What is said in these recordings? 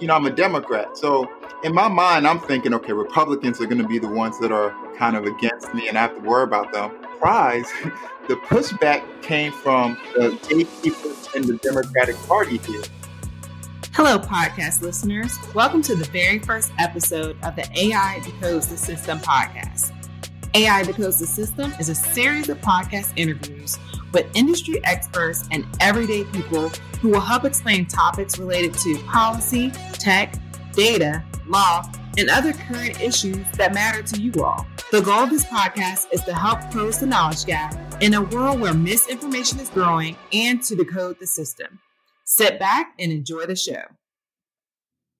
you know, I'm a Democrat. So in my mind, I'm thinking, okay, Republicans are going to be the ones that are kind of against me and I have to worry about them. Prize, the pushback came from the gatekeepers in the Democratic Party here. Hello, podcast listeners. Welcome to the very first episode of the AI Decodes the System podcast. AI Decodes the System is a series of podcast interviews with industry experts and everyday people who will help explain topics related to policy, tech, data, law, and other current issues that matter to you all. The goal of this podcast is to help close the knowledge gap in a world where misinformation is growing and to decode the system. Sit back and enjoy the show.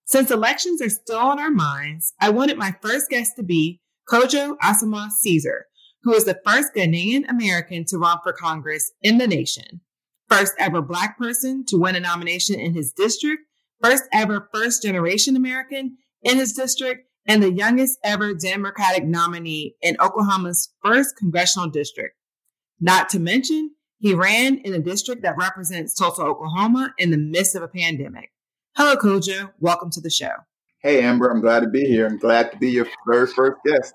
Since elections are still on our minds, I wanted my first guest to be Kojo Asamoa Caesar, who is the first Ghanaian American to run for Congress in the nation, first ever Black person to win a nomination in his district, first ever first generation American in his district, and the youngest ever Democratic nominee in Oklahoma's first congressional district. Not to mention, he ran in a district that represents Tulsa, Oklahoma in the midst of a pandemic. Hello, Kojo. Welcome to the show. Hey, Amber, I'm glad to be here. I'm glad to be your very first guest.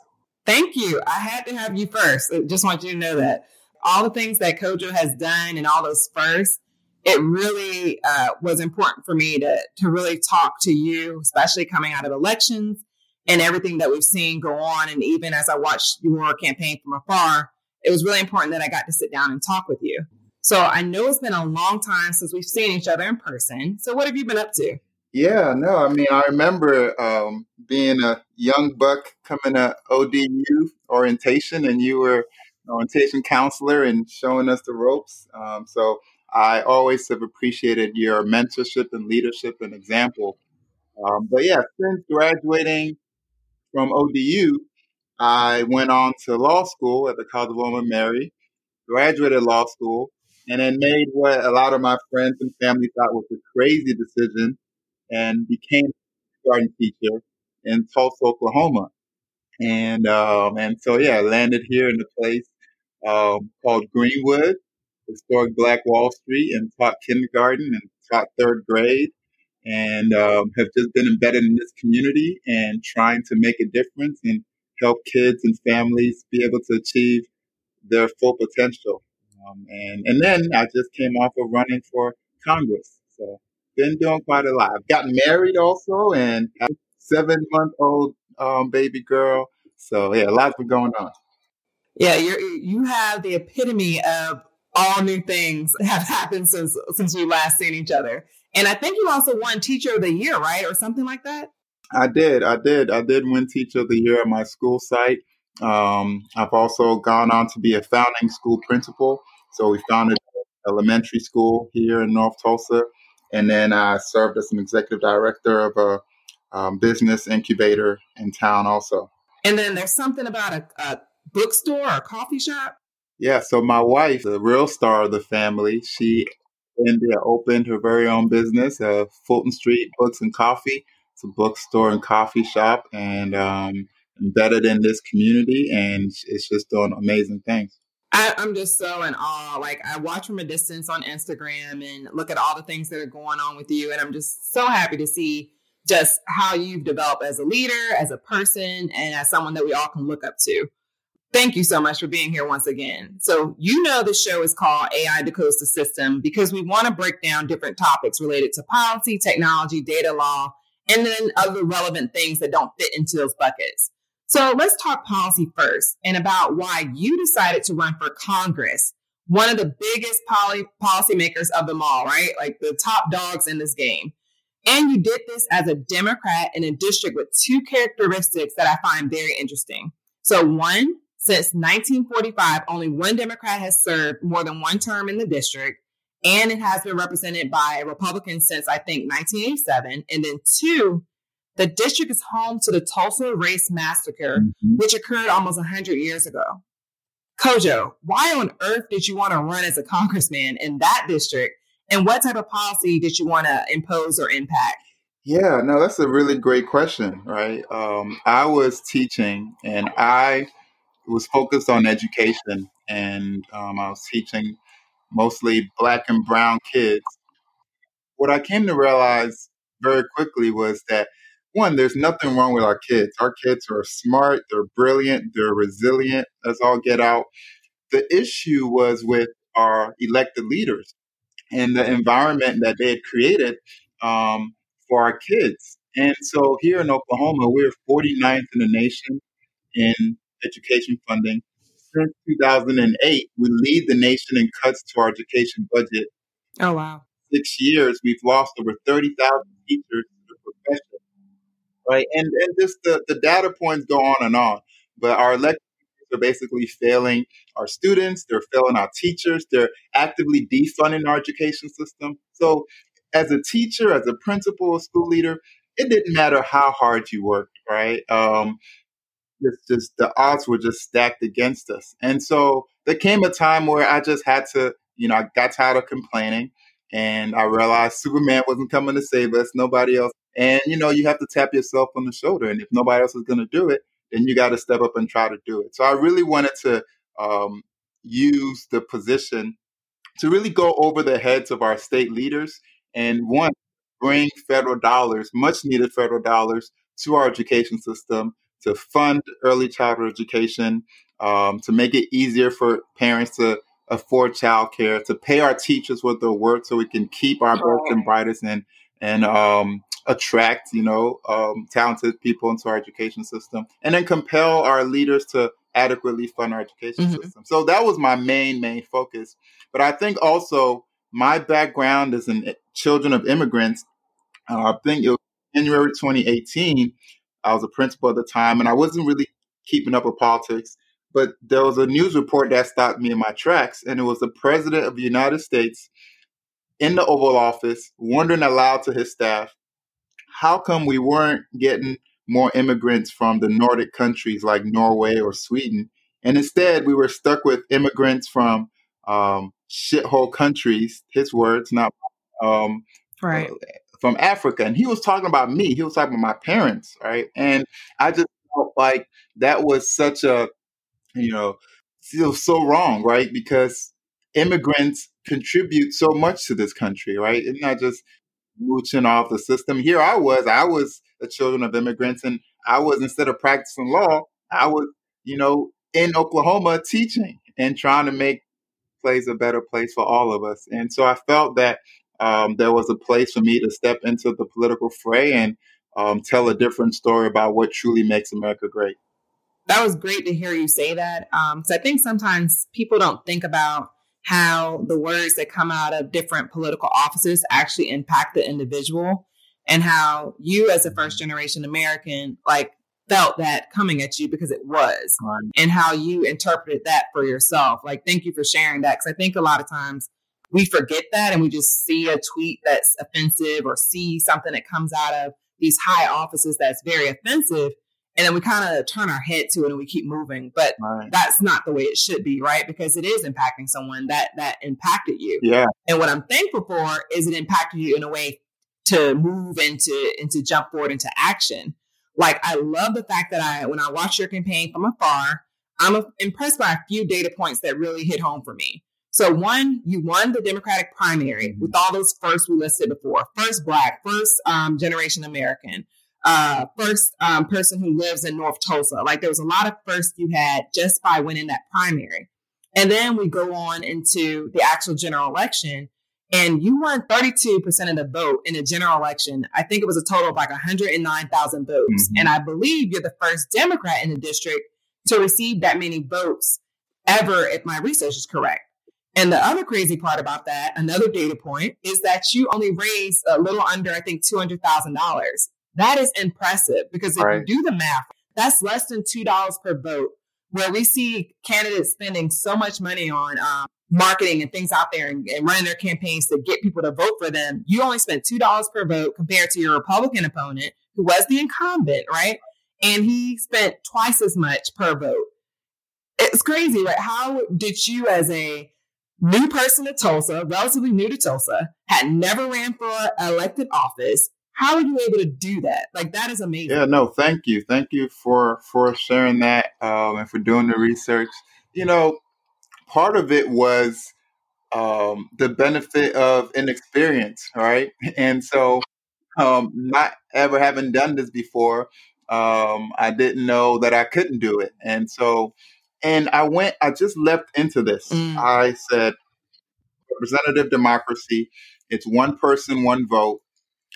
Thank you. I had to have you first. I just want you to know that all the things that Kojo has done and all those firsts, it really uh, was important for me to to really talk to you, especially coming out of elections and everything that we've seen go on. And even as I watched your campaign from afar, it was really important that I got to sit down and talk with you. So I know it's been a long time since we've seen each other in person. So what have you been up to? Yeah, no, I mean, I remember um, being a young buck coming to ODU orientation, and you were an orientation counselor and showing us the ropes. Um, so I always have appreciated your mentorship and leadership and example. Um, but yeah, since graduating from ODU, I went on to law school at the College of William and Mary, graduated law school, and then made what a lot of my friends and family thought was a crazy decision and became a garden teacher in Tulsa, Oklahoma. And um, and so yeah, I landed here in a place um, called Greenwood, historic Black Wall Street, and taught kindergarten and taught third grade, and um, have just been embedded in this community and trying to make a difference and help kids and families be able to achieve their full potential. Um, and and then I just came off of running for Congress, so been doing quite a lot. I've gotten married also, and seven month old um, baby girl. So yeah, lots been going on. Yeah, you you have the epitome of all new things have happened since since we last seen each other. And I think you also won Teacher of the Year, right, or something like that. I did, I did, I did win Teacher of the Year at my school site. Um, I've also gone on to be a founding school principal. So we founded an elementary school here in North Tulsa, and then I served as an executive director of a um, business incubator in town also. And then there's something about a, a bookstore or a coffee shop. Yeah, so my wife, the real star of the family, she India opened her very own business, uh, Fulton Street Books and Coffee. It's a bookstore and coffee shop, and um, embedded in this community, and it's just doing amazing things. I, am just so in awe. Like I watch from a distance on Instagram and look at all the things that are going on with you, and I'm just so happy to see just how you've developed as a leader, as a person, and as someone that we all can look up to. Thank you so much for being here once again. So, you know, the show is called AI Decodes the System because we want to break down different topics related to policy, technology, data law, and then other relevant things that don't fit into those buckets. So, let's talk policy first and about why you decided to run for Congress, one of the biggest poly- policymakers of them all, right? Like the top dogs in this game. And you did this as a Democrat in a district with two characteristics that I find very interesting. So, one, since 1945, only one Democrat has served more than one term in the district, and it has been represented by a Republican since I think 1987. And then two, the district is home to the Tulsa Race Massacre, mm-hmm. which occurred almost 100 years ago. Kojo, why on earth did you want to run as a congressman in that district and what type of policy did you want to impose or impact? Yeah, no, that's a really great question, right? Um, I was teaching and I was focused on education, and um, I was teaching mostly black and brown kids. What I came to realize very quickly was that one, there's nothing wrong with our kids. Our kids are smart, they're brilliant, they're resilient, let's all get out. The issue was with our elected leaders and the environment that they had created um, for our kids. And so here in Oklahoma, we're 49th in the nation in education funding. Since 2008, we lead the nation in cuts to our education budget. Oh, wow. Six years, we've lost over 30,000 teachers to the profession. Right. And, and just the, the data points go on and on. But our elected are basically failing our students, they're failing our teachers, they're actively defunding our education system. So, as a teacher, as a principal, a school leader, it didn't matter how hard you worked, right? Um, it's just the odds were just stacked against us. And so there came a time where I just had to, you know, I got tired of complaining and I realized Superman wasn't coming to save us, nobody else. And, you know, you have to tap yourself on the shoulder. And if nobody else is going to do it, then you got to step up and try to do it. So I really wanted to um, use the position to really go over the heads of our state leaders and one, bring federal dollars, much needed federal dollars, to our education system to fund early childhood education, um, to make it easier for parents to afford childcare, to pay our teachers what they're worth so we can keep our best and brightest and and um, attract, you know, um, talented people into our education system, and then compel our leaders to adequately fund our education mm-hmm. system. So that was my main main focus. But I think also my background as in children of immigrants. Uh, I think it was January 2018. I was a principal at the time, and I wasn't really keeping up with politics. But there was a news report that stopped me in my tracks, and it was the president of the United States in the Oval Office wondering aloud to his staff, how come we weren't getting more immigrants from the Nordic countries like Norway or Sweden? And instead, we were stuck with immigrants from um, shithole countries, his words, not um, right. Uh, from Africa. And he was talking about me. He was talking about my parents, right? And I just felt like that was such a, you know, feels so wrong, right? Because immigrants contribute so much to this country, right? It's not just mooching off the system. Here I was, I was a children of immigrants, and I was instead of practicing law, I was, you know, in Oklahoma teaching and trying to make place a better place for all of us. And so I felt that um, there was a place for me to step into the political fray and um, tell a different story about what truly makes America great. That was great to hear you say that. Because um, I think sometimes people don't think about how the words that come out of different political offices actually impact the individual and how you as a first generation American like felt that coming at you because it was and how you interpreted that for yourself. Like thank you for sharing that cuz I think a lot of times we forget that and we just see a tweet that's offensive or see something that comes out of these high offices that's very offensive and then we kind of turn our head to it and we keep moving but right. that's not the way it should be right? Because it is impacting someone that that impacted you. Yeah. And what i'm thankful for is it impacted you in a way to move into to jump forward into action. Like i love the fact that i when i watch your campaign from afar i'm impressed by a few data points that really hit home for me. So one, you won the Democratic primary with all those first we listed before. First black, first um, generation American, uh, first um, person who lives in North Tulsa. Like there was a lot of firsts you had just by winning that primary. And then we go on into the actual general election and you won 32% of the vote in a general election. I think it was a total of like 109,000 votes. Mm-hmm. And I believe you're the first Democrat in the district to receive that many votes ever, if my research is correct. And the other crazy part about that, another data point, is that you only raised a little under, I think, $200,000. That is impressive because if right. you do the math, that's less than $2 per vote, where we see candidates spending so much money on um, marketing and things out there and, and, running their campaigns to get people to vote for them. You only spent $2 per vote compared to your Republican opponent, who was the incumbent, right? And he spent twice as much per vote. It's crazy, right? How did you, as a new person to Tulsa, relatively new to Tulsa, had never ran for elected office. How are you able to do that? Like that is amazing. Yeah, no, thank you, thank you for for sharing that um, and for doing the research. You know, part of it was um, the benefit of inexperience, right? And so um, not ever having done this before, um, I didn't know that I couldn't do it. And so, and I went, I just leapt into this. Mm. I said, representative democracy, it's one person, one vote.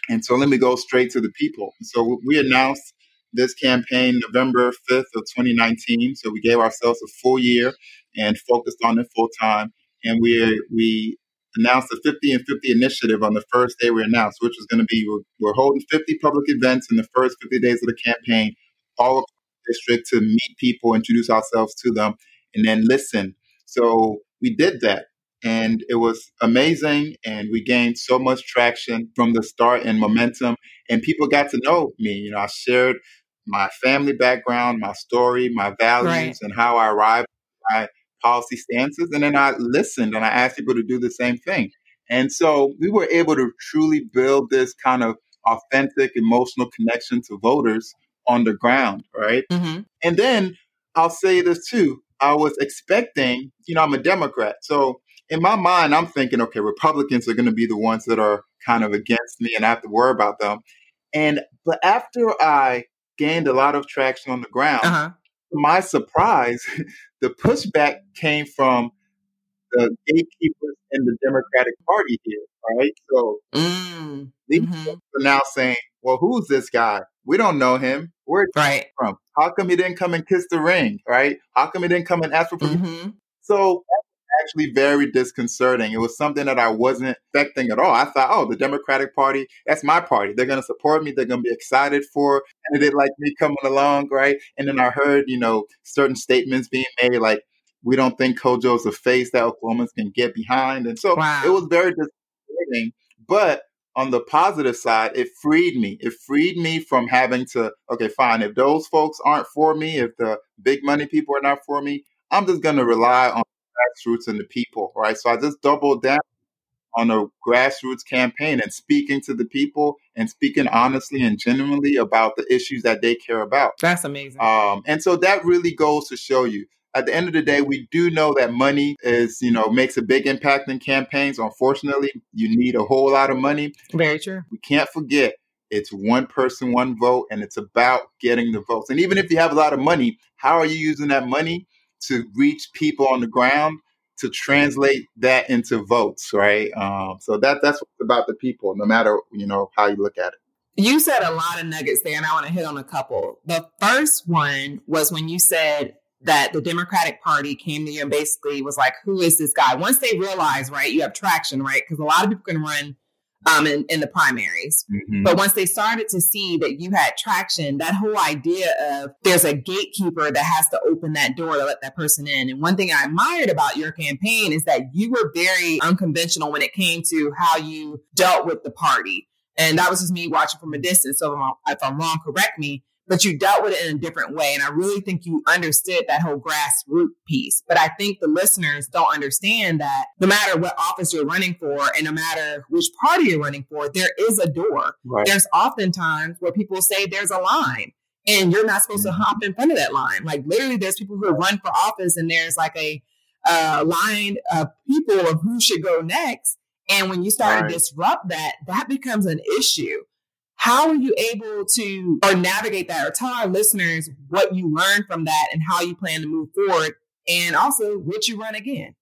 And so let me go straight to the people. So we announced this campaign November 5th of 2019. So we gave ourselves a full year and focused on it full time. And we we announced the 50 and 50 initiative on the first day we announced, which was going to be we're, we're, holding 50 public events in the first 50 days of the campaign, all of the district to meet people, introduce ourselves to them, and then listen. So we did that. And it was amazing. And we gained so much traction from the start and momentum. And people got to know me. You know, I shared my family background, my story, my values, right. and how I arrived at my policy stances. And then I listened and I asked people to do the same thing. And so we were able to truly build this kind of authentic emotional connection to voters on the ground, right? Mm-hmm. And then I'll say this too. I was expecting, you know, I'm a Democrat. So in my mind, I'm thinking, okay, Republicans are going to be the ones that are kind of against me and I have to worry about them. And, but after I gained a lot of traction on the ground, uh-huh. my surprise, the pushback came from the gatekeepers in the Democratic Party here, right? So mm, these mm-hmm. are now saying, well, who's this guy? We don't know him. Where's right. from? How come he didn't come and kiss the ring, right? How come he didn't come and ask for permission? Mm-hmm. So actually very disconcerting. It was something that I wasn't expecting at all. I thought, oh, the Democratic Party, that's my party. They're going to support me. They're going to be excited for candidate like me coming along, right? And then I heard, you know, certain statements being made like, we don't think Kojo's a face that Oklahomans can get behind. And so wow. it was very disappointing. But on the positive side, it freed me. It freed me from having to, okay, fine, if those folks aren't for me, if the big money people are not for me, I'm just going to rely on grassroots and the people, right? So I just doubled down on a grassroots campaign and speaking to the people and speaking honestly and genuinely about the issues that they care about. That's amazing. Um, and so that really goes to show you at the end of the day, we do know that money is, you know, makes a big impact in campaigns. Unfortunately, you need a whole lot of money. Very true. We can't forget it's one person, one vote, and it's about getting the votes. And even if you have a lot of money, how are you using that money to reach people on the ground to translate that into votes, right? Um, so that that's about the people, no matter you know how you look at it. You said a lot of nuggets there, and I want to hit on a couple. The first one was when you said that the Democratic Party came to you and basically was like, "Who is this guy?" Once they realize, right, you have traction, right? Because a lot of people can run um, in, in the primaries. Mm-hmm. But once they started to see that you had traction, that whole idea of there's a gatekeeper that has to open that door to let that person in. And one thing I admired about your campaign is that you were very unconventional when it came to how you dealt with the party. And that was just me watching from a distance. So if I'm, if I'm wrong, correct me but you dealt with it in a different way. And I really think you understood that whole grassroots piece. But I think the listeners don't understand that no matter what office you're running for and no matter which party you're running for, there is a door. Right. There's oftentimes where people say there's a line and you're not supposed to mm-hmm. hop in front of that line. Like literally there's people who run for office and there's like a uh, line of people of who should go next. And when you start right. to disrupt that, that becomes an issue. How are you able to or navigate that or tell our listeners what you learned from that and how you plan to move forward and also what you run again?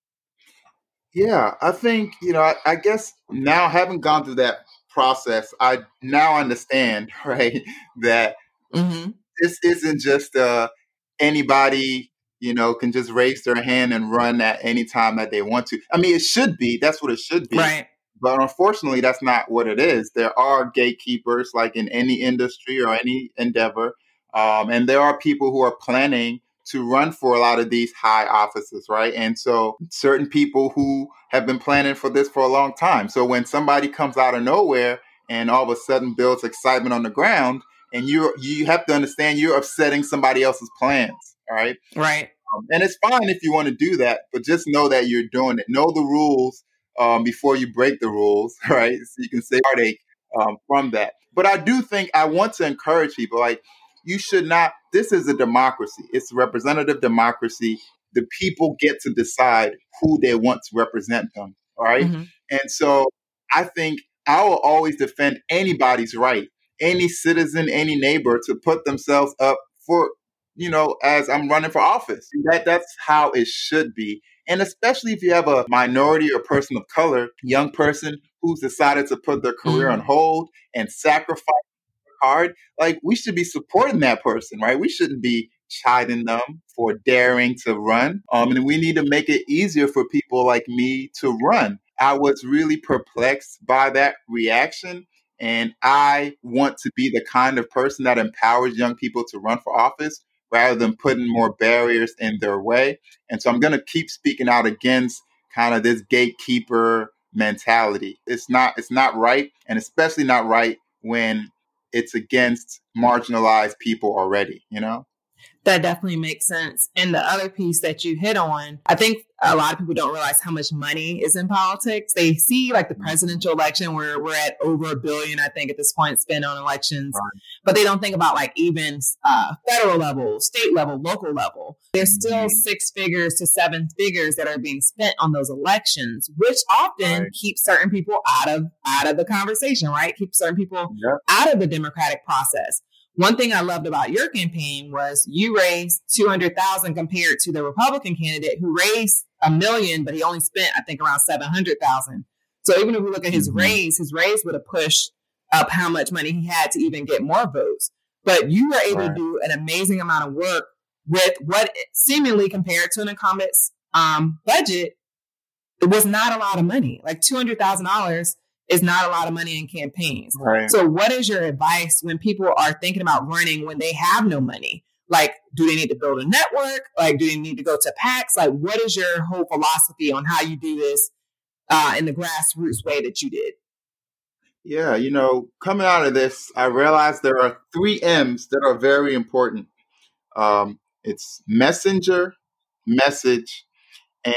Yeah, I think, you know, I, I guess now having gone through that process, I now understand, right, that mm-hmm. this isn't just uh, anybody, you know, can just raise their hand and run at any time that they want to. I mean, it should be. That's what it should be. Right. But unfortunately, that's not what it is. There are gatekeepers, like in any industry or any endeavor. Um, and there are people who are planning to run for a lot of these high offices, right? And so certain people who have been planning for this for a long time. So when somebody comes out of nowhere and all of a sudden builds excitement on the ground, and you you have to understand you're upsetting somebody else's plans, all right? Right. Um, and it's fine if you want to do that, but just know that you're doing it. Know the rules um, before you break the rules, right? So you can save heartache um, from that. But I do think I want to encourage people like, you should not, this is a democracy, it's a representative democracy. The people get to decide who they want to represent them, all right? mm-hmm. And so I think I will always defend anybody's right, any citizen, any neighbor to put themselves up for, you know, as I'm running for office. That that's how it should be. And especially if you have a minority or person of color, young person who's decided to put their career on mm-hmm. hold and sacrifice hard, like we should be supporting that person, right? We shouldn't be chiding them for daring to run. Um, and we need to make it easier for people like me to run. I was really perplexed by that reaction. And I want to be the kind of person that empowers young people to run for office rather than putting more barriers in their way. And so I'm going to keep speaking out against kind of this gatekeeper mentality. It's not it's not right and especially not right when it's against marginalized people already, you know? That definitely makes sense. And the other piece that you hit on, I think a lot of people don't realize how much money is in politics. They see like the mm-hmm. presidential election where we're at over a billion, I think, at this point spent on elections, right. but they don't think about like even uh, federal level, state level, local level. There's still mm-hmm. six figures to seven figures that are being spent on those elections, which often right. keeps certain people out of out of the conversation, right? Keep certain people yep. out of the democratic process. One thing I loved about your campaign was you raised 200,000 compared to the Republican candidate who raised a million, but he only spent, I think, around 700,000. So even if we look at his mm-hmm. raise, his raise would have pushed up how much money he had to even get more votes. But you were able right. to do an amazing amount of work with what seemingly compared to an incumbent's um, budget, it was not a lot of money. Like $200,000 is not a lot of money in campaigns. Right. So, what is your advice when people are thinking about running when they have no money? Like, do they need to build a network? Like, do they need to go to PACs? Like, what is your whole philosophy on how you do this uh, in the grassroots way that you did? Yeah, you know, coming out of this, I realized there are three M's that are very important. Um, it's messenger, message,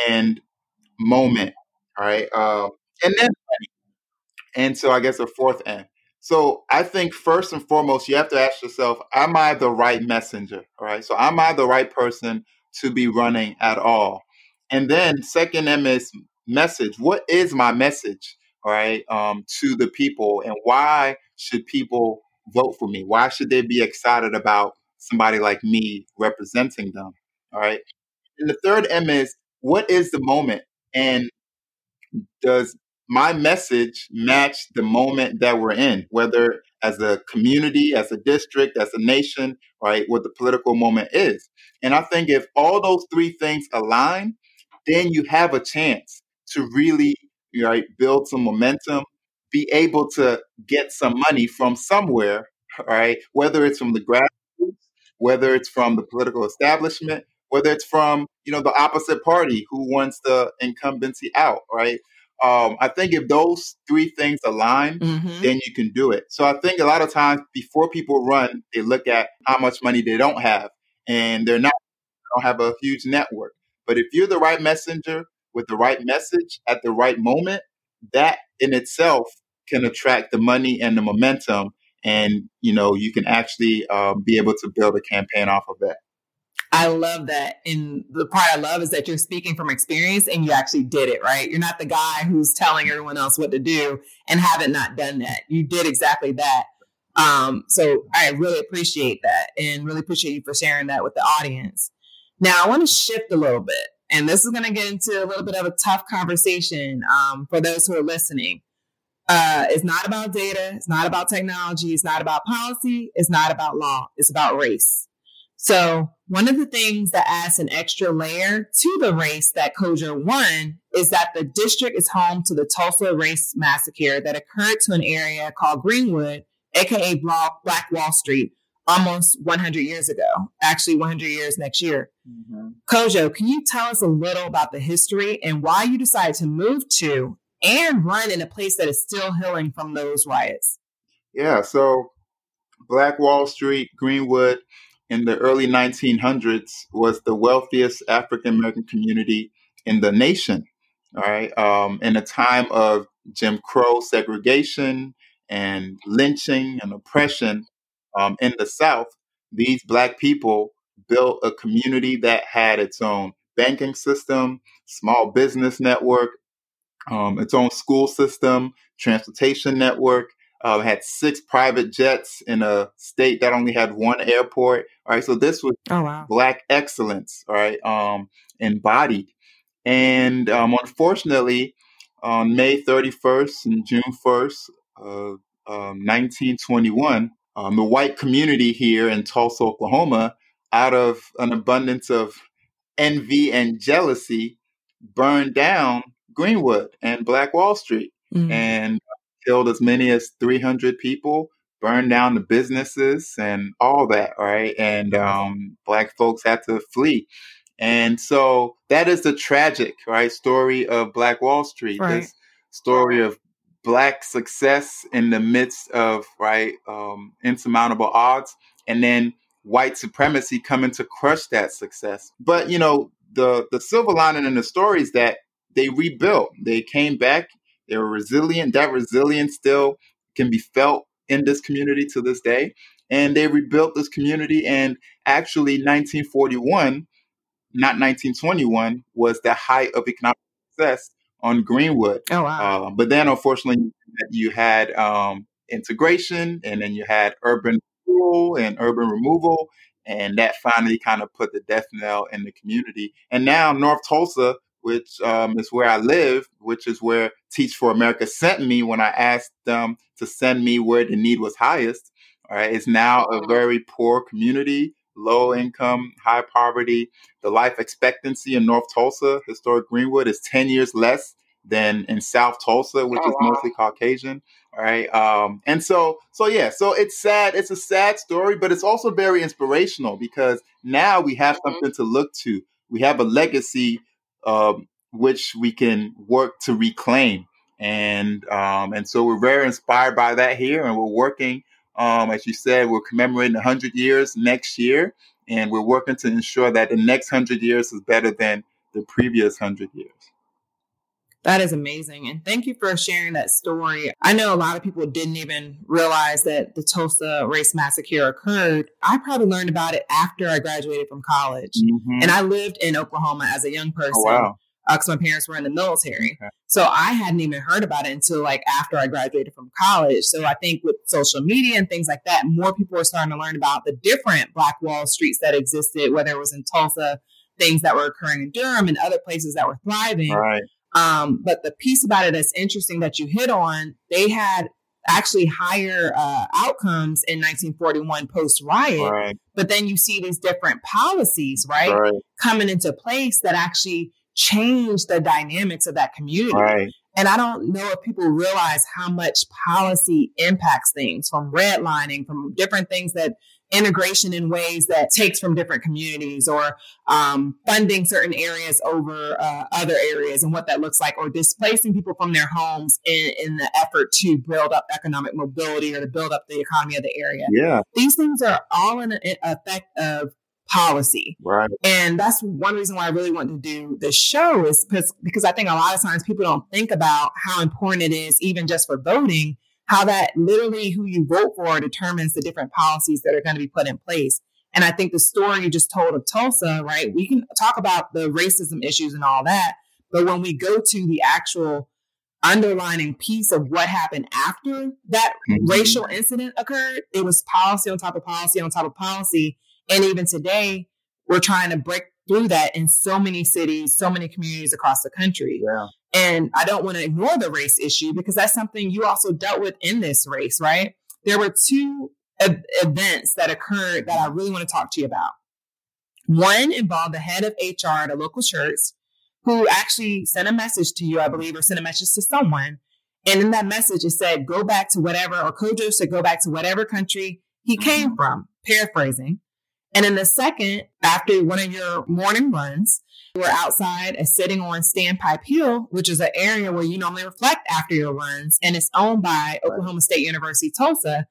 and moment. All right. Um, and then and so I guess a fourth M. So I think first and foremost, you have to ask yourself, am I the right messenger? All right. So am I the right person to be running at all? And then second M is message. What is my message? All right. Um, to the people and why should people vote for me? Why should they be excited about somebody like me representing them? All right. And the third M is what is the moment? And does my message match the moment that we're in, whether as a community, as a district, as a nation, right, what the political moment is. And I think if all those three things align, then you have a chance to really right build some momentum, be able to get some money from somewhere, right? Whether it's from the grassroots, whether it's from the political establishment, whether it's from you know the opposite party who wants the incumbency out, right? Um, I think if those three things align, mm-hmm. then you can do it. So I think a lot of times before people run, they look at how much money they don't have, and they're not they don't have a huge network. But if you're the right messenger with the right message at the right moment, that in itself can attract the money and the momentum, and you know you can actually um, be able to build a campaign off of that. I love that. And the part I love is that you're speaking from experience and you actually did it, right? You're not the guy who's telling everyone else what to do and haven't not done that. You did exactly that. Um, so I really appreciate that and really appreciate you for sharing that with the audience. Now I want to shift a little bit, and this is going to get into a little bit of a tough conversation um, for those who are listening. Uh, it's not about data. It's not about technology. It's not about policy. It's not about law. It's about race. So one of the things that adds an extra layer to the race that Cogent won is that the district is home to the Tulsa race massacre that occurred to an area called Greenwood, aka Black Wall Street, almost 100 years ago. Actually, 100 years next year. Mm-hmm. Kojo, can you tell us a little about the history and why you decided to move to and run in a place that is still healing from those riots? Yeah, so Black Wall Street, Greenwood, in the early 1900s was the wealthiest African American community in the nation. Right, um, in a time of Jim Crow segregation and lynching and oppression um, in the South, these black people built a community that had its own banking system, small business network, um, its own school system, transportation network. Uh, had six private jets in a state that only had one airport. All right, so this was oh, wow. black excellence, all right, um, embodied. And um, unfortunately, on May 31st and June 1st of 1921, um, um, the white community here in Tulsa, Oklahoma, out of an abundance of envy and jealousy, burned down Greenwood and Black Wall Street mm-hmm. and killed as many as 300 people, burned down the businesses and all that, right? And um, Black folks had to flee. And so that is the tragic, right, story of Black Wall Street. Right. This story of black success in the midst of right um, insurmountable odds, and then white supremacy coming to crush that success. But you know, the the silver lining in the story is that they rebuilt. They came back. They were resilient. That resilience still can be felt in this community to this day. And they rebuilt this community. And actually, 1941 not 1921, was the height of economic success on Greenwood. Oh wow! Uh, but then, unfortunately, you had um, integration, and then you had urban renewal and urban removal, and that finally kind of put the death knell in the community. And now, North Tulsa, which um, is where I live, which is where Teach for America sent me when I asked them to send me where the need was highest. All right, is now a very poor community low income, high poverty. The life expectancy in North Tulsa, historic Greenwood, is 10 years less than in South Tulsa, which oh, is wow. mostly Caucasian. All right. Um, and so, so yeah, so it's sad. It's a sad story, but it's also very inspirational because now we have mm-hmm. something to look to. We have a legacy, um, which we can work to reclaim. And, um, and so we're very inspired by that here and we're working um, as you said, we're commemorating 100 years next year, and we're working to ensure that the next 100 years is better than the previous 100 years. That is amazing. And thank you for sharing that story. I know a lot of people didn't even realize that the Tulsa race massacre occurred. I probably learned about it after I graduated from college. Mm-hmm. And I lived in Oklahoma as a young oh, person. Oh, wow because uh, my parents were in the military. Okay. So I hadn't even heard about it until like after I graduated from college. So I think with social media and things like that, more people are starting to learn about the different Black Wall Streets that existed, whether it was in Tulsa, things that were occurring in Durham and other places that were thriving. Right. Um, but the piece about it that's interesting that you hit on, they had actually higher uh, outcomes in 1941 post riot. Right. But then you see these different policies, right, right, coming into place that actually change the dynamics of that community. Right. And I don't know if people realize how much policy impacts things from redlining, from different things that integration in ways that takes from different communities or um, funding certain areas over uh, other areas and what that looks like or displacing people from their homes in, in the effort to build up economic mobility or to build up the economy of the area. Yeah. These things are all in effect of policy. Right. And that's one reason why I really want to do this show is because, because I think a lot of times people don't think about how important it is, even just for voting, how that literally who you vote for determines the different policies that are going to be put in place. And I think the story you just told of Tulsa, right? We can talk about the racism issues and all that. But when we go to the actual underlining piece of what happened after that mm-hmm. racial incident occurred, it was policy on top of policy on top of policy and even today, we're trying to break through that in so many cities, so many communities across the country. Yeah. And I don't want to ignore the race issue because that's something you also dealt with in this race, right? There were two e- events that occurred that I really want to talk to you about. One involved the head of HR at a local church who actually sent a message to you, I believe, or sent a message to someone. And in that message, it said, go back to whatever, or Kojo said, go back to whatever country he came mm-hmm. from, paraphrasing. And in the second, after one of your morning runs, we're outside and sitting on Standpipe Hill, which is an area where you normally reflect after your runs, and it's owned by Oklahoma State University Tulsa.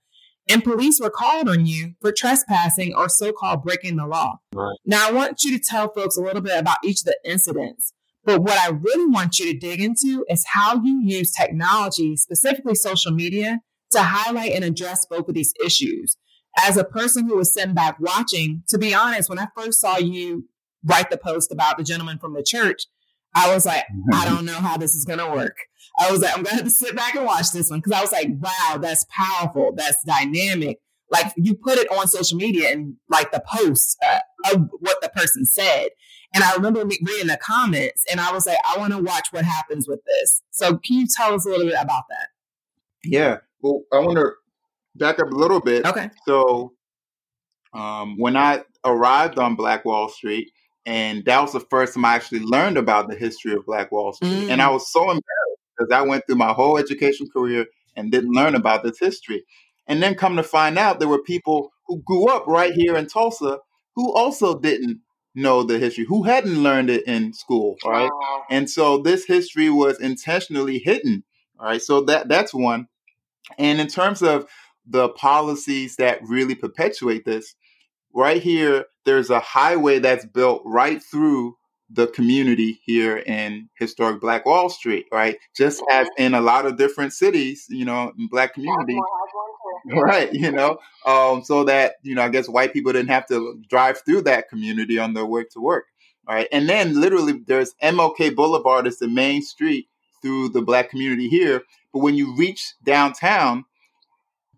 And police were called on you for trespassing or so called breaking the law. Right. Now, I want you to tell folks a little bit about each of the incidents. But what I really want you to dig into is how you use technology, specifically social media, to highlight and address both of these issues as a person who was sitting back watching, to be honest, when I first saw you write the post about the gentleman from the church, I was like, I don't know how this is going to work. I was like, I'm going to have to sit back and watch this one because I was like, wow, that's powerful. That's dynamic. Like you put it on social media and like the post uh, of what the person said. And I remember reading the comments and I was like, I want to watch what happens with this. So can you tell us a little bit about that? Yeah. Well, I want to back up a little bit. Okay. So um, when I arrived on Black Wall Street, and that was the first time I actually learned about the history of Black Wall Street. Mm. And I was so embarrassed because I went through my whole education career and didn't learn about this history. And then come to find out there were people who grew up right here in Tulsa who also didn't know the history, who hadn't learned it in school, right? And so this history was intentionally hidden. All right. So that that's one. And in terms of the policies that really perpetuate this, right here, there's a highway that's built right through the community here in historic Black Wall Street, right? Just as mm-hmm. in a lot of different cities, you know, in Black community. Right, you know, um, so that, you know, I guess white people didn't have to drive through that community on their way to work. All right. And then literally there's MLK Boulevard is the main street through the black community here. But when you reach downtown,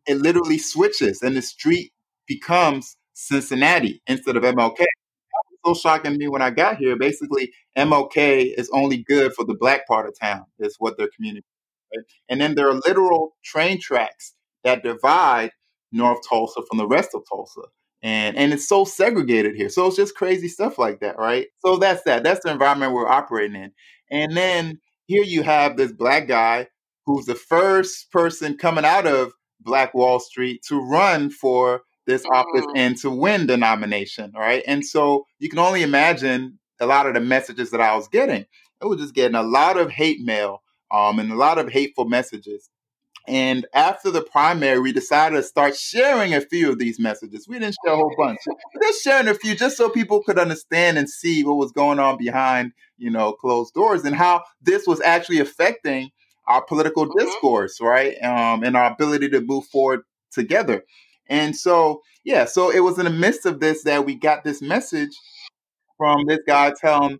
it literally switches and the street becomes Cincinnati instead of MLK. That was so shocking to me when I got here. Basically, MLK is only good for the black part of town, is what their community. Right? And then there are literal train tracks that divide North Tulsa from the rest of Tulsa. And, and it's so segregated here. So it's just crazy stuff like that, right? So that's that. That's the environment we're operating in. And then here you have this black guy who's the first person coming out of Black Wall Street to run for this mm-hmm. office and to win the nomination, right? And so you can only imagine a lot of the messages that I was getting. I was just getting a lot of hate mail um, and a lot of hateful messages. And after the primary, we decided to start sharing a few of these messages. We didn't share a whole bunch, but just sharing a few, just so people could understand and see what was going on behind, you know, closed doors and how this was actually affecting our political mm-hmm. discourse, right? Um, and our ability to move forward together. And so, yeah, so it was in the midst of this that we got this message from this guy telling,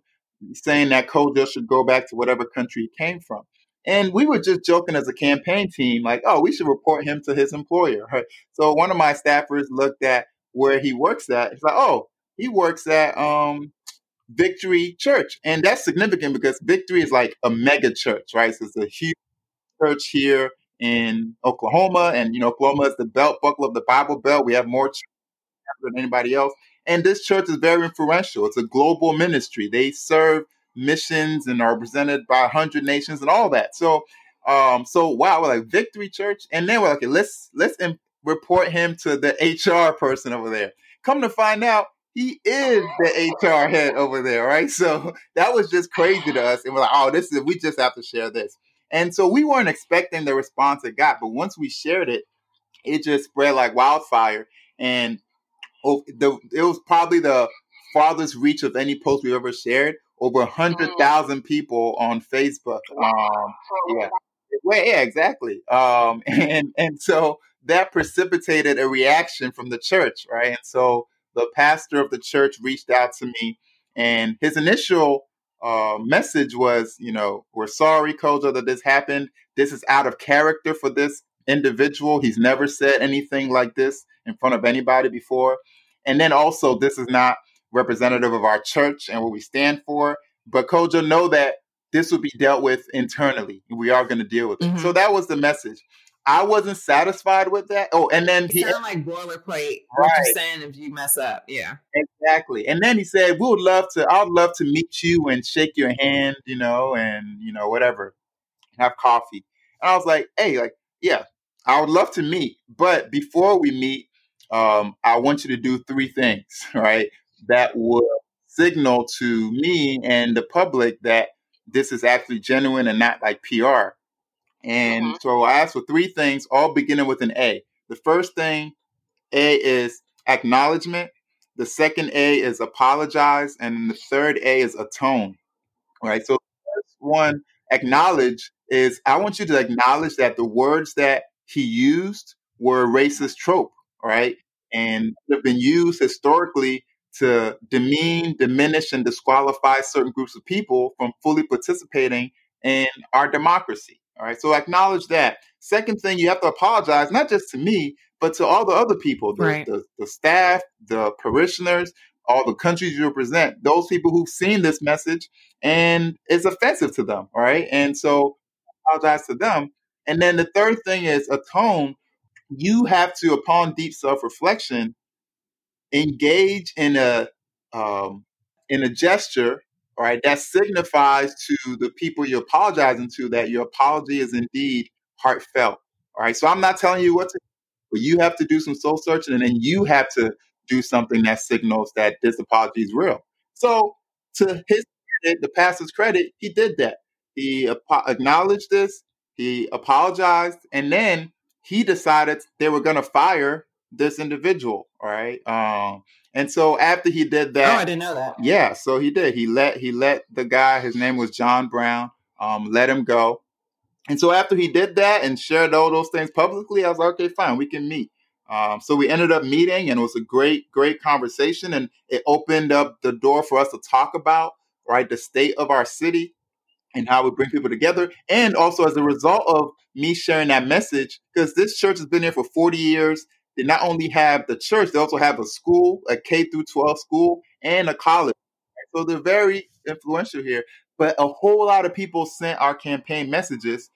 saying that Kojo should go back to whatever country he came from. And we were just joking as a campaign team, like, oh, we should report him to his employer. Right? So one of my staffers looked at where he works at. He's like, oh, he works at um, Victory Church. And that's significant because Victory is like a mega church, right? So it's a huge church here in Oklahoma. And, you know, Oklahoma is the belt buckle of the Bible Belt. We have more than anybody else. And this church is very influential. It's a global ministry. They serve missions and are represented by 100 nations and all that. So, um, so wow, we're like Victory Church, and then we're like, okay, let's let's report him to the HR person over there. Come to find out, he is the HR head over there, right? So that was just crazy to us, and we're like, oh, this is we just have to share this. And so we weren't expecting the response it got, but once we shared it, it just spread like wildfire. And oh, the, it was probably the farthest reach of any post we've ever shared over 100,000 mm. people on Facebook. Um, yeah. Well, yeah, exactly. Um, and, and so that precipitated a reaction from the church, right? And so the pastor of the church reached out to me, and his initial uh, message was, you know, we're sorry, Kojo, that this happened. This is out of character for this individual. He's never said anything like this in front of anybody before. And then also, this is not representative of our church and what we stand for. But Kojo, know that this will be dealt with internally. We are going to deal with it. Mm-hmm. So that was the message. I wasn't satisfied with that. Oh, and then he sound like boilerplate. Right. What you're saying if you mess up, yeah, exactly. And then he said, "We would love to. I'd love to meet you and shake your hand, you know, and you know whatever, have coffee." And I was like, "Hey, like, yeah, I would love to meet, but before we meet, um, I want you to do three things, right? that would signal to me and the public that this is actually genuine and not like PR. And mm-hmm. so I asked for three things, all beginning with an A. The first thing, A, is acknowledgement. The second A is apologize. And the third A is atone. Right. So first one, acknowledge is I want you to acknowledge that the words that he used were a racist trope, right? And have been used historically to demean, diminish, and disqualify certain groups of people from fully participating in our democracy. All right. So acknowledge that. Second thing, you have to apologize, not just to me, but to all the other people, the, right. the, the staff, the parishioners, all the countries you represent, those people who've seen this message and it's offensive to them. All right. And so apologize to them. And then the third thing is atone. You have to, upon deep self reflection, engage in a um, in a gesture, all right, that signifies to the people you're apologizing to that your apology is indeed heartfelt. All right. So I'm not telling you what to do, but you have to do some soul searching and then you have to do something that signals that this apology is real. So to his credit, the pastor's credit, he did that. He ap- acknowledged this, he apologized, and then he decided they were going to fire this individual. All right. Um, and so after he did that, oh, I didn't know that. Yeah, so he did. He let he let the guy. His name was John Brown. Um, let him go. And so after he did that and shared all those things publicly, I was like, okay, fine, we can meet. Um, so we ended up meeting, and it was a great, great conversation, and it opened up the door for us to talk about right the state of our city and how we bring people together. And also as a result of me sharing that message, because this church has been here for 40 years. They not only have the church, they also have a school, a K through 12 school, and a college. So they're very influential here. But a whole lot of people sent our campaign messages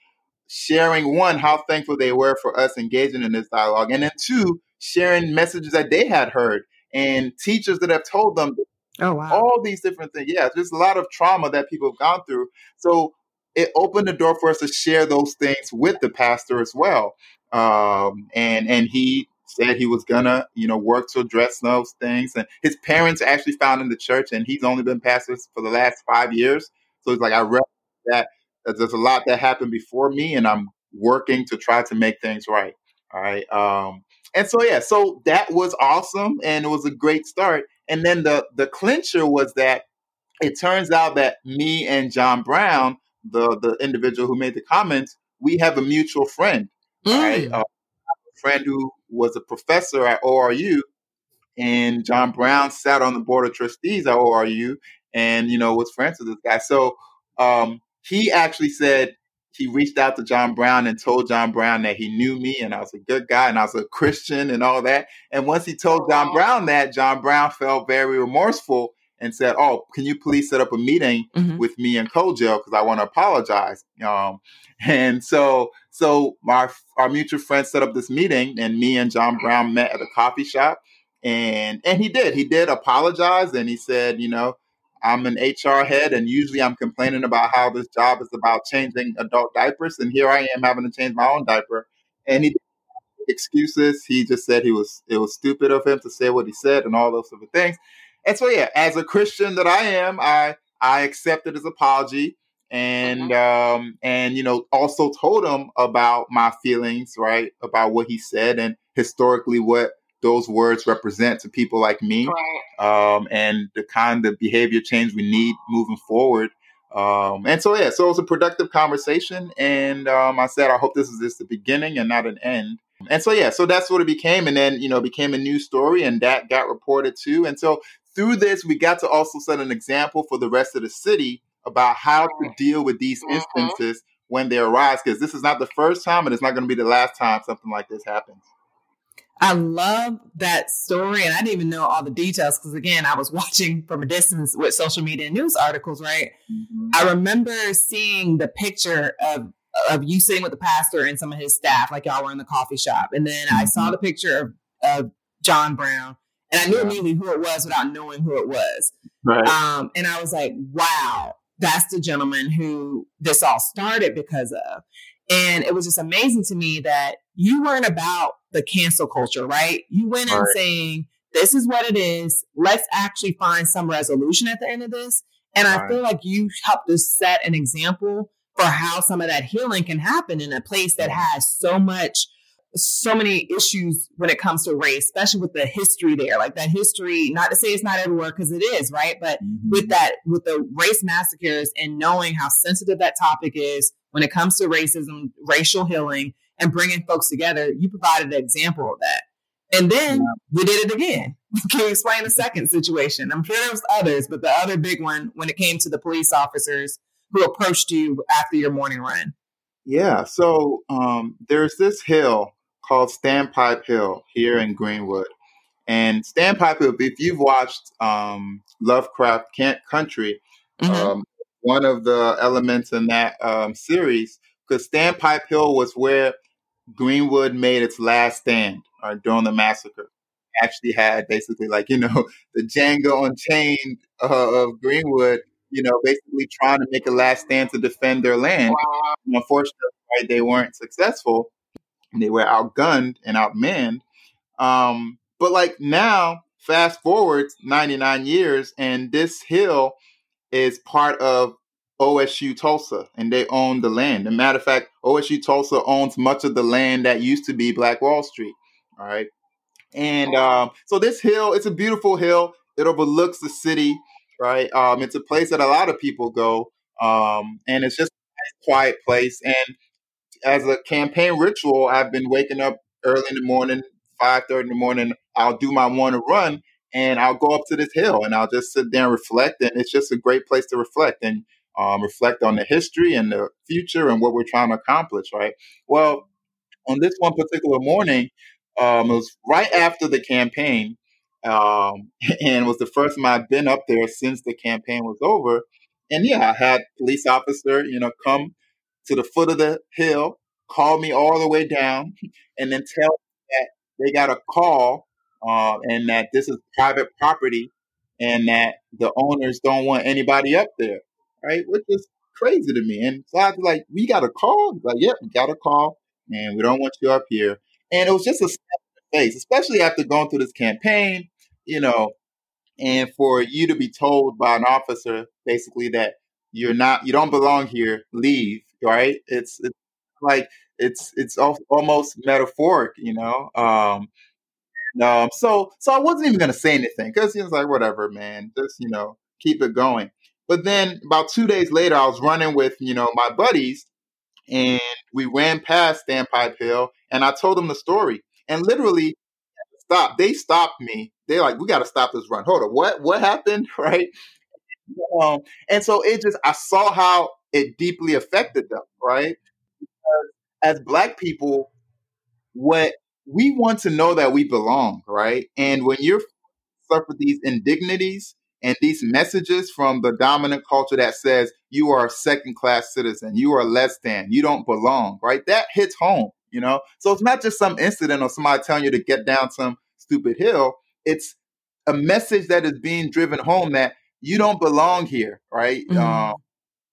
sharing one, how thankful they were for us engaging in this dialogue, and then two, sharing messages that they had heard and teachers that have told them Oh wow. all these different things. Yeah, there's a lot of trauma that people have gone through. So it opened the door for us to share those things with the pastor as well. Um, and and he said he was gonna, you know, work to address those things. And his parents actually found in the church, and he's only been pastor for the last five years. So he's like, I read that there's a lot that happened before me, and I'm working to try to make things right. All right. Um, and so yeah, so that was awesome, and it was a great start. And then the the clincher was that it turns out that me and John Brown, the the individual who made the comments, we have a mutual friend, Mm. right? Uh, a friend who was a professor at ORU, and John Brown sat on the board of trustees at ORU, and you know was friends with this guy. So um, he actually said he reached out to John Brown and told John Brown that he knew me and I was a good guy and I was a Christian and all that. And once he told John Brown that, John Brown felt very remorseful and said, "Oh, can you please set up a meeting Mhm. with me and Kojo because I want to apologize." Um, and so, so our our mutual friend set up this meeting, and me and John Brown met at a coffee shop, and and he did he did apologize, and he said, you know, I'm an HR head, and usually I'm complaining about how this job is about changing adult diapers, and here I am having to change my own diaper, and he excuses. He just said he was it was stupid of him to say what he said and all those sort of things. And so yeah, as a Christian that I am, I I accepted his apology and um and you know also told him about my feelings, right? About what he said and historically what those words represent to people like me um, and the kind of behavior change we need moving forward. Um, and so, yeah, so it was a productive conversation. And um, I said, I hope this is just the beginning and not an end. And so, yeah, so that's what it became. And then, you know, it became a news story and that got reported too. And so through this, we got to also set an example for the rest of the city about how to deal with these Mhm. instances when they arise. Because this is not the first time and it's not going to be the last time something like this happens. I love that story, and I didn't even know all the details because, again, I was watching from a distance with social media and news articles. Right, I remember seeing the picture of of you sitting with the pastor and some of his staff, like y'all were in the coffee shop, and then I saw the picture of, of John Brown, and I knew Yeah. immediately who it was without knowing who it was. Right. Um, and I was like, wow, that's the gentleman who this all started because of. And it was just amazing to me that you weren't about the cancel culture, right? You went in Right. saying, this is what it is. Let's actually find some resolution at the end of this. And I feel like you helped us set an example for how some of that healing can happen in a place that has so much so many issues when it comes to race, especially with the history there. Like that history, not to say it's not everywhere because it is, right? But with that, with the race massacres and knowing how sensitive that topic is when it comes to racism, racial healing, and bringing folks together, you provided an example of that. And then you did it again. Can you explain the second situation? I'm sure there was others, but the other big one when it came to the police officers who approached you after your morning run. Yeah, so um, there's this hill called Standpipe Hill here in Greenwood. And Standpipe Hill, if you've watched um, Lovecraft Country, mm-hmm. um, one of the elements in that um, series, because Standpipe Hill was where Greenwood made its last stand uh, during the massacre. Actually, had basically like you know the Django Unchained uh, of Greenwood, you know, basically trying to make a last stand to defend their land. Wow. Unfortunately, right, they weren't successful. They were outgunned and outmanned. Um, but like now, fast forward 99 years, and this hill is part of OSU Tulsa, and they own the land. As a matter of fact, OSU Tulsa owns much of the land that used to be Black Wall Street. All right. And um, so this hill, it's a beautiful hill. It overlooks the city, right? Um, it's a place that a lot of people go, um, and it's just a quiet place. And as a campaign ritual, I've been waking up early in the morning, five thirty in the morning. I'll do my morning run, and I'll go up to this hill, and I'll just sit there and reflect. And it's just a great place to reflect and um, reflect on the history and the future and what we're trying to accomplish. Right. Well, on this one particular morning, um, it was right after the campaign, um, and was the first time I'd been up there since the campaign was over. And yeah, I had police officer, you know, come to the foot of the hill, call me all the way down, and then tell me that they got a call uh, and that this is private property and that the owners don't want anybody up there, right? Which is crazy to me. And so I was like, we got a call? Like, yep, we got a call, and we don't want you up here. And it was just a step in the face, especially after going through this campaign, you know, and for you to be told by an officer basically that you're not, you don't belong here, leave, right? It's, it's like, it's, it's almost metaphoric, you know? Um, um, so, so I wasn't even to say anything because he was like, whatever, man, just, you know, keep it going. But then about two days later, I was running with, you know, my buddies and we ran past Standpipe Hill and I told them the story. And literally, stop. They stopped me. They're like, we got to stop this run. Hold on. What, what happened? Right. Um, and so it just, I saw how it deeply affected them. Right. Because as Black people, what we want to know that we belong. Right. And when you're suffer these indignities, and these messages from the dominant culture that says you are a second class citizen, you are less than, you don't belong, right? That hits home, you know? So it's not just some incident or somebody telling you to get down some stupid hill. It's a message that is being driven home that you don't belong here, right? Mm-hmm. Um,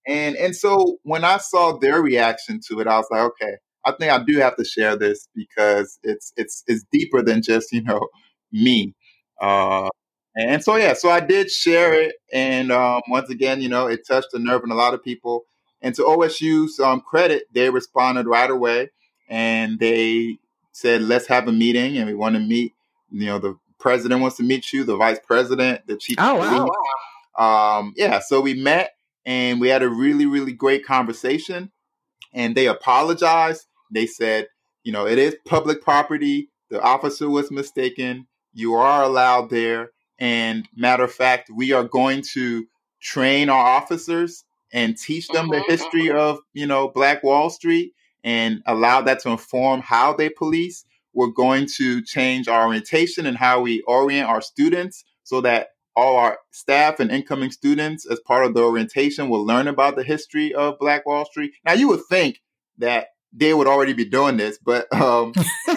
and and so when I saw their reaction to it, I was like, okay, I think I do have to share this because it's it's it's deeper than just you know me. Uh, and so, yeah, so I did share it. And um, once again, you know, it touched the nerve in a lot of people. And to OSU's um, credit, they responded right away and they said, let's have a meeting. And we want to meet, you know, the president wants to meet you, the vice president, the chief. Oh, wow. Um, yeah, so we met and we had a really, really great conversation. And they apologized. They said, you know, it is public property. The officer was mistaken. You are allowed there and matter of fact, we are going to train our officers and teach them the mm-hmm, history mm-hmm. of, you know, Black Wall Street and allow that to inform how they police. We're going to change our orientation and how we orient our students so that all our staff and incoming students, as part of the orientation, will learn about the history of Black Wall Street. Now, you would think that they would already be doing this, but um,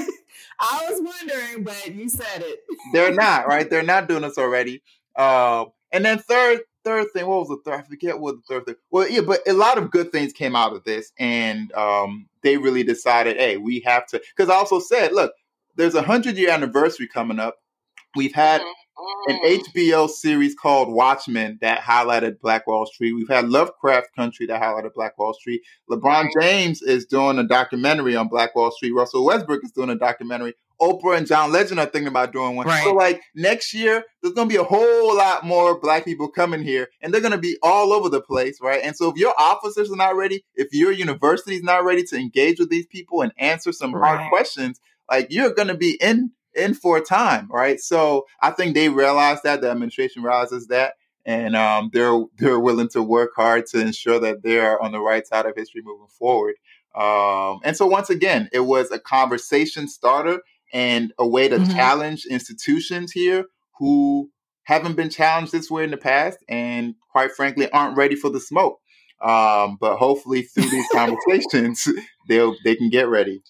I was wondering, but you said it. They're not, right? They're not doing this already. Uh, and then third, third thing, what was the third? I forget what the third thing. Well, yeah, but a lot of good things came out of this, and um, they really decided, hey, we have to. Because I also said, look, there's a hundred year anniversary coming up. We've had mm-hmm an HBO series called Watchmen that highlighted Black Wall Street. We've had Lovecraft Country that highlighted Black Wall Street. LeBron James is doing a documentary on Black Wall Street. Russell Westbrook is doing a documentary. Oprah and John Legend are thinking about doing one. Right. So, like next year, there's going to be a whole lot more Black people coming here, and they're going to be all over the place, right? And so, if your officers are not ready, if your university is not ready to engage with these people and answer some right. hard questions, like you're going to be in in for a time, right? So I think they realize that the administration realizes that, and um, they're they're willing to work hard to ensure that they are on the right side of history moving forward. Um, and so once again, it was a conversation starter and a way to mm-hmm. challenge institutions here who haven't been challenged this way in the past, and quite frankly, aren't ready for the smoke. Um, but hopefully, through these conversations, they'll they can get ready.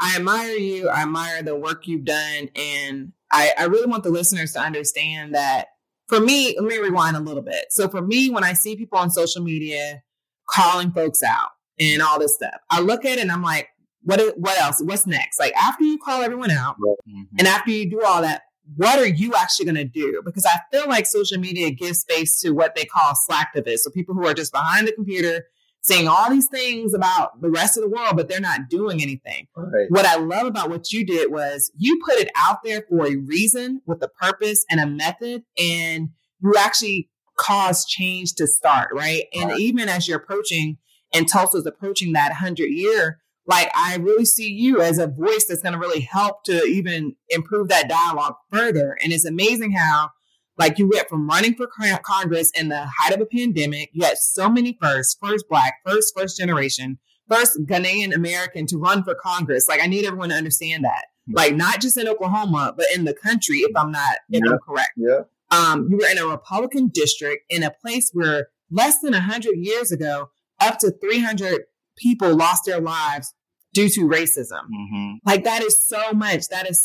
I admire you. I admire the work you've done, and I, I really want the listeners to understand that. For me, let me rewind a little bit. So, for me, when I see people on social media calling folks out and all this stuff, I look at it and I'm like, what? What else? What's next? Like after you call everyone out, mm-hmm. and after you do all that, what are you actually going to do? Because I feel like social media gives space to what they call slacktivists, so people who are just behind the computer saying all these things about the rest of the world, but they're not doing anything. Right. What I love about what you did was you put it out there for a reason with a purpose and a method, and you actually caused change to start, right? And right. even as you're approaching, and Tulsa's approaching that 100 year like I really see you as a voice that's going to really help to even improve that dialogue further. And it's amazing how like you went from running for Congress in the height of a pandemic. You had so many firsts, first black, first, first generation, first Ghanaian American to run for Congress. Like I need everyone to understand that. Like not just in Oklahoma, but in the country, if I'm not, if yeah. I'm correct. Yeah. Um, you were in a Republican district in a place where less than hundred years ago, up to 300 people lost their lives due to racism. Mm-hmm. Like that is so much. That is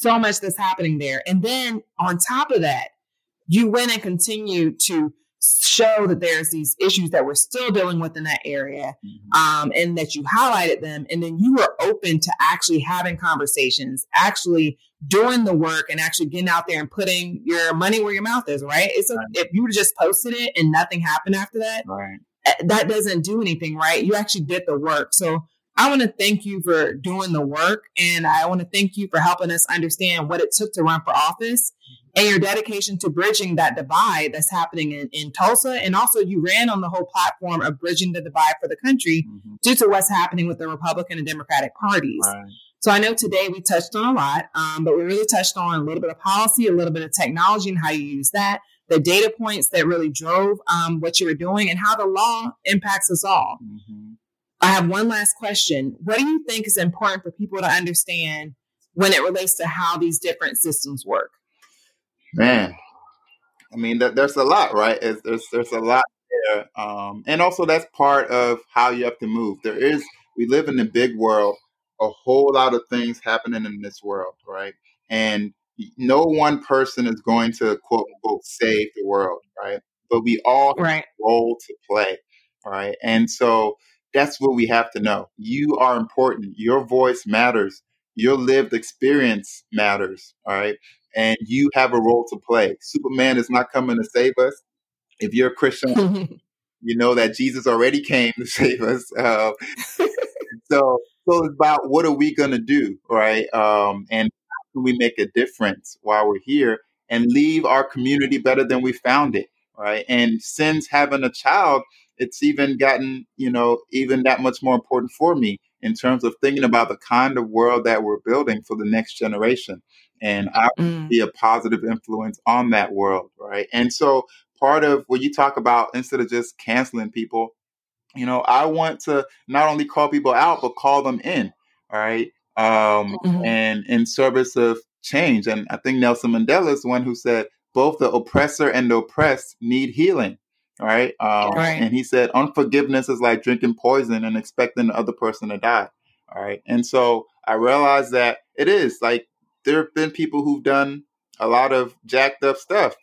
so much that's happening there. And then on top of that, you went and continued to show that there's these issues that we're still dealing with in that area mm-hmm. um, and that you highlighted them and then you were open to actually having conversations actually doing the work and actually getting out there and putting your money where your mouth is right it's a, right. if you would just posted it and nothing happened after that right. Eh, that doesn't do anything right you actually did the work so I want to thank you for doing the work and I want to thank you for helping us understand what it took to run for office and your dedication to bridging that divide that's happening in, in Tulsa. And also, you ran on the whole platform of bridging the divide for the country mm-hmm. due to what's happening with the Republican and Democratic parties. Right. So I know today we touched on a lot, um, but we really touched on a little bit of policy, a little bit of technology and how you use that, the data points that really drove um, what you were doing, and how the law impacts us all. Mm-hmm. I have one last question. What do you think is important for people to understand when it relates to how these different systems work? Man, I mean, there's a lot, right? there's there's a lot there, um, and also that's part of how you have to move. There is we live in a big world, a whole lot of things happening in this world, right? And no one person is going to quote unquote save the world, right? But we all have a role to play, right? And so that's what we have to know. You are important. Your voice matters. Your lived experience matters. All right. And you have a role to play. Superman is not coming to save us. If you're a Christian, you know that Jesus already came to save us. Uh, so, so it's about what are we going to do, right? Um, and how can we make a difference while we're here and leave our community better than we found it, right? And since having a child, it's even gotten, you know, even that much more important for me in terms of thinking about the kind of world that we're building for the next generation. And I mm. be a positive influence on that world, right? And so part of when you talk about instead of just canceling people, you know, I want to not only call people out, but call them in, all right? Um, mm-hmm. and in service of change. And I think Nelson Mandela is the one who said both the oppressor and the oppressed need healing right? Um, right? And he said, unforgiveness is like drinking poison and expecting the other person to die. All right. And so I realized that it is like there have been people who've done a lot of jacked up stuff.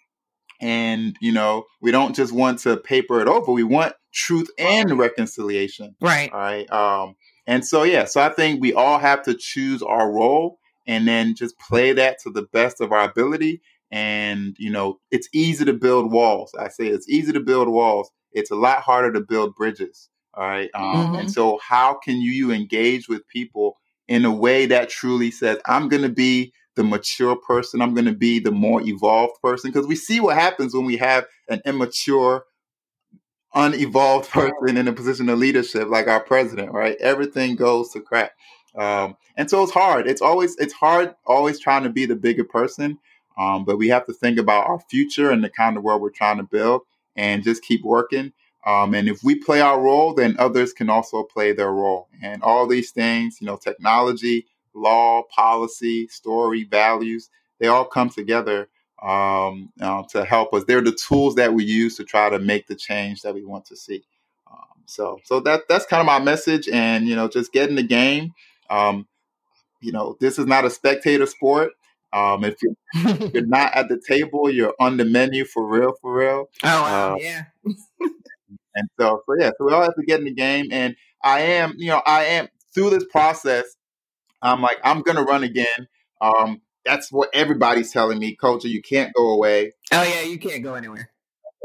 And, you know, we don't just want to paper it over. We want truth and reconciliation. Right. All right. Um, and so, yeah, so I think we all have to choose our role and then just play that to the best of our ability and you know it's easy to build walls i say it's easy to build walls it's a lot harder to build bridges all right um, mm-hmm. and so how can you engage with people in a way that truly says i'm going to be the mature person i'm going to be the more evolved person because we see what happens when we have an immature unevolved person in a position of leadership like our president right everything goes to crap Um, and so it's hard. It's always it's hard always trying to be the bigger person. Um, but we have to think about our future and the kind of world we're trying to build and just keep working. Um, and if we play our role, then others can also play their role. And all these things, you know, technology, law, policy, story, values, they all come together um, uh, to help us. They're the tools that we use to try to make the change that we want to see. Um, so, so that that's kind of my message, and you know, just get in the game. Um, you know, this is not a spectator sport. Um, if you're, if you're, not at the table, you're on the menu for real, for real. Oh wow, uh, yeah. and so, so yeah, so we all have to get in the game. And I am, you know, I am through this process. I'm like, I'm gonna run again. Um, that's what everybody's telling me, Kojo. You can't go away. Oh yeah, you can't go anywhere.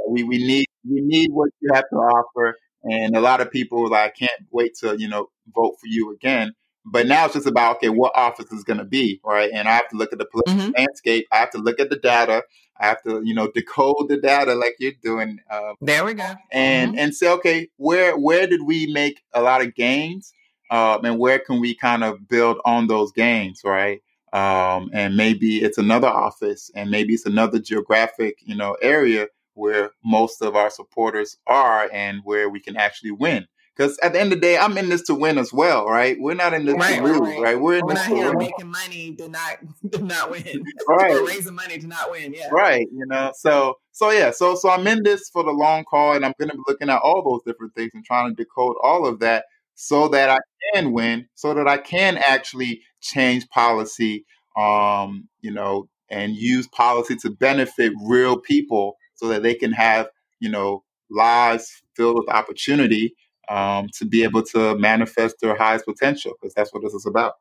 We we need we need what you have to offer, and a lot of people like can't wait to you know vote for you again. But now it's just about okay, what office is going to be right, and I have to look at the political mm-hmm. landscape. I have to look at the data. I have to you know decode the data like you're doing. Um, there we go. And mm-hmm. and say okay, where where did we make a lot of gains, um, and where can we kind of build on those gains, right? Um, and maybe it's another office, and maybe it's another geographic you know area where most of our supporters are, and where we can actually win. Because at the end of the day, I'm in this to win as well, right? We're not in this right, to lose, right. right? We're in We're this not here making money to not to not win. Right. We're raising money to not win. Yeah. Right. You know. So so yeah. So so I'm in this for the long call, and I'm going to be looking at all those different things and trying to decode all of that so that I can win, so that I can actually change policy. Um, you know, and use policy to benefit real people, so that they can have you know lives filled with opportunity um, to be able to manifest their highest potential because that's what this is about.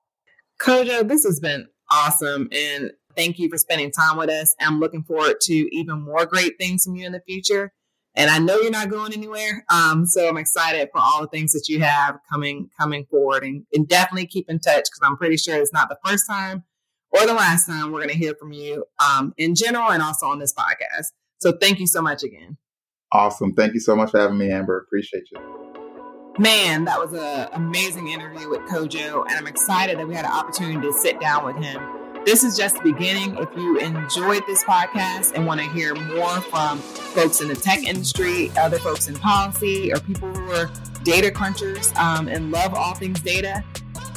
Kojo, this has been awesome. And thank you for spending time with us. I'm looking forward to even more great things from you in the future. And I know you're not going anywhere. Um, so I'm excited for all the things that you have coming coming forward and, and definitely keep in touch because I'm pretty sure it's not the first time or the last time we're going to hear from you um, in general and also on this podcast. So thank you so much again. Awesome. Thank you so much for having me, Amber. Appreciate you. Man, that was an amazing interview with Kojo, and I'm excited that we had an opportunity to sit down with him. This is just the beginning. If you enjoyed this podcast and want to hear more from folks in the tech industry, other folks in policy, or people who are data crunchers um, and love all things data,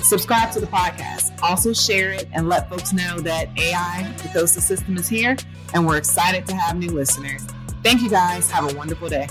subscribe to the podcast. Also, share it and let folks know that AI, Decodes the System, is here, and we're excited to have new listeners. Thank you guys. Have a wonderful day.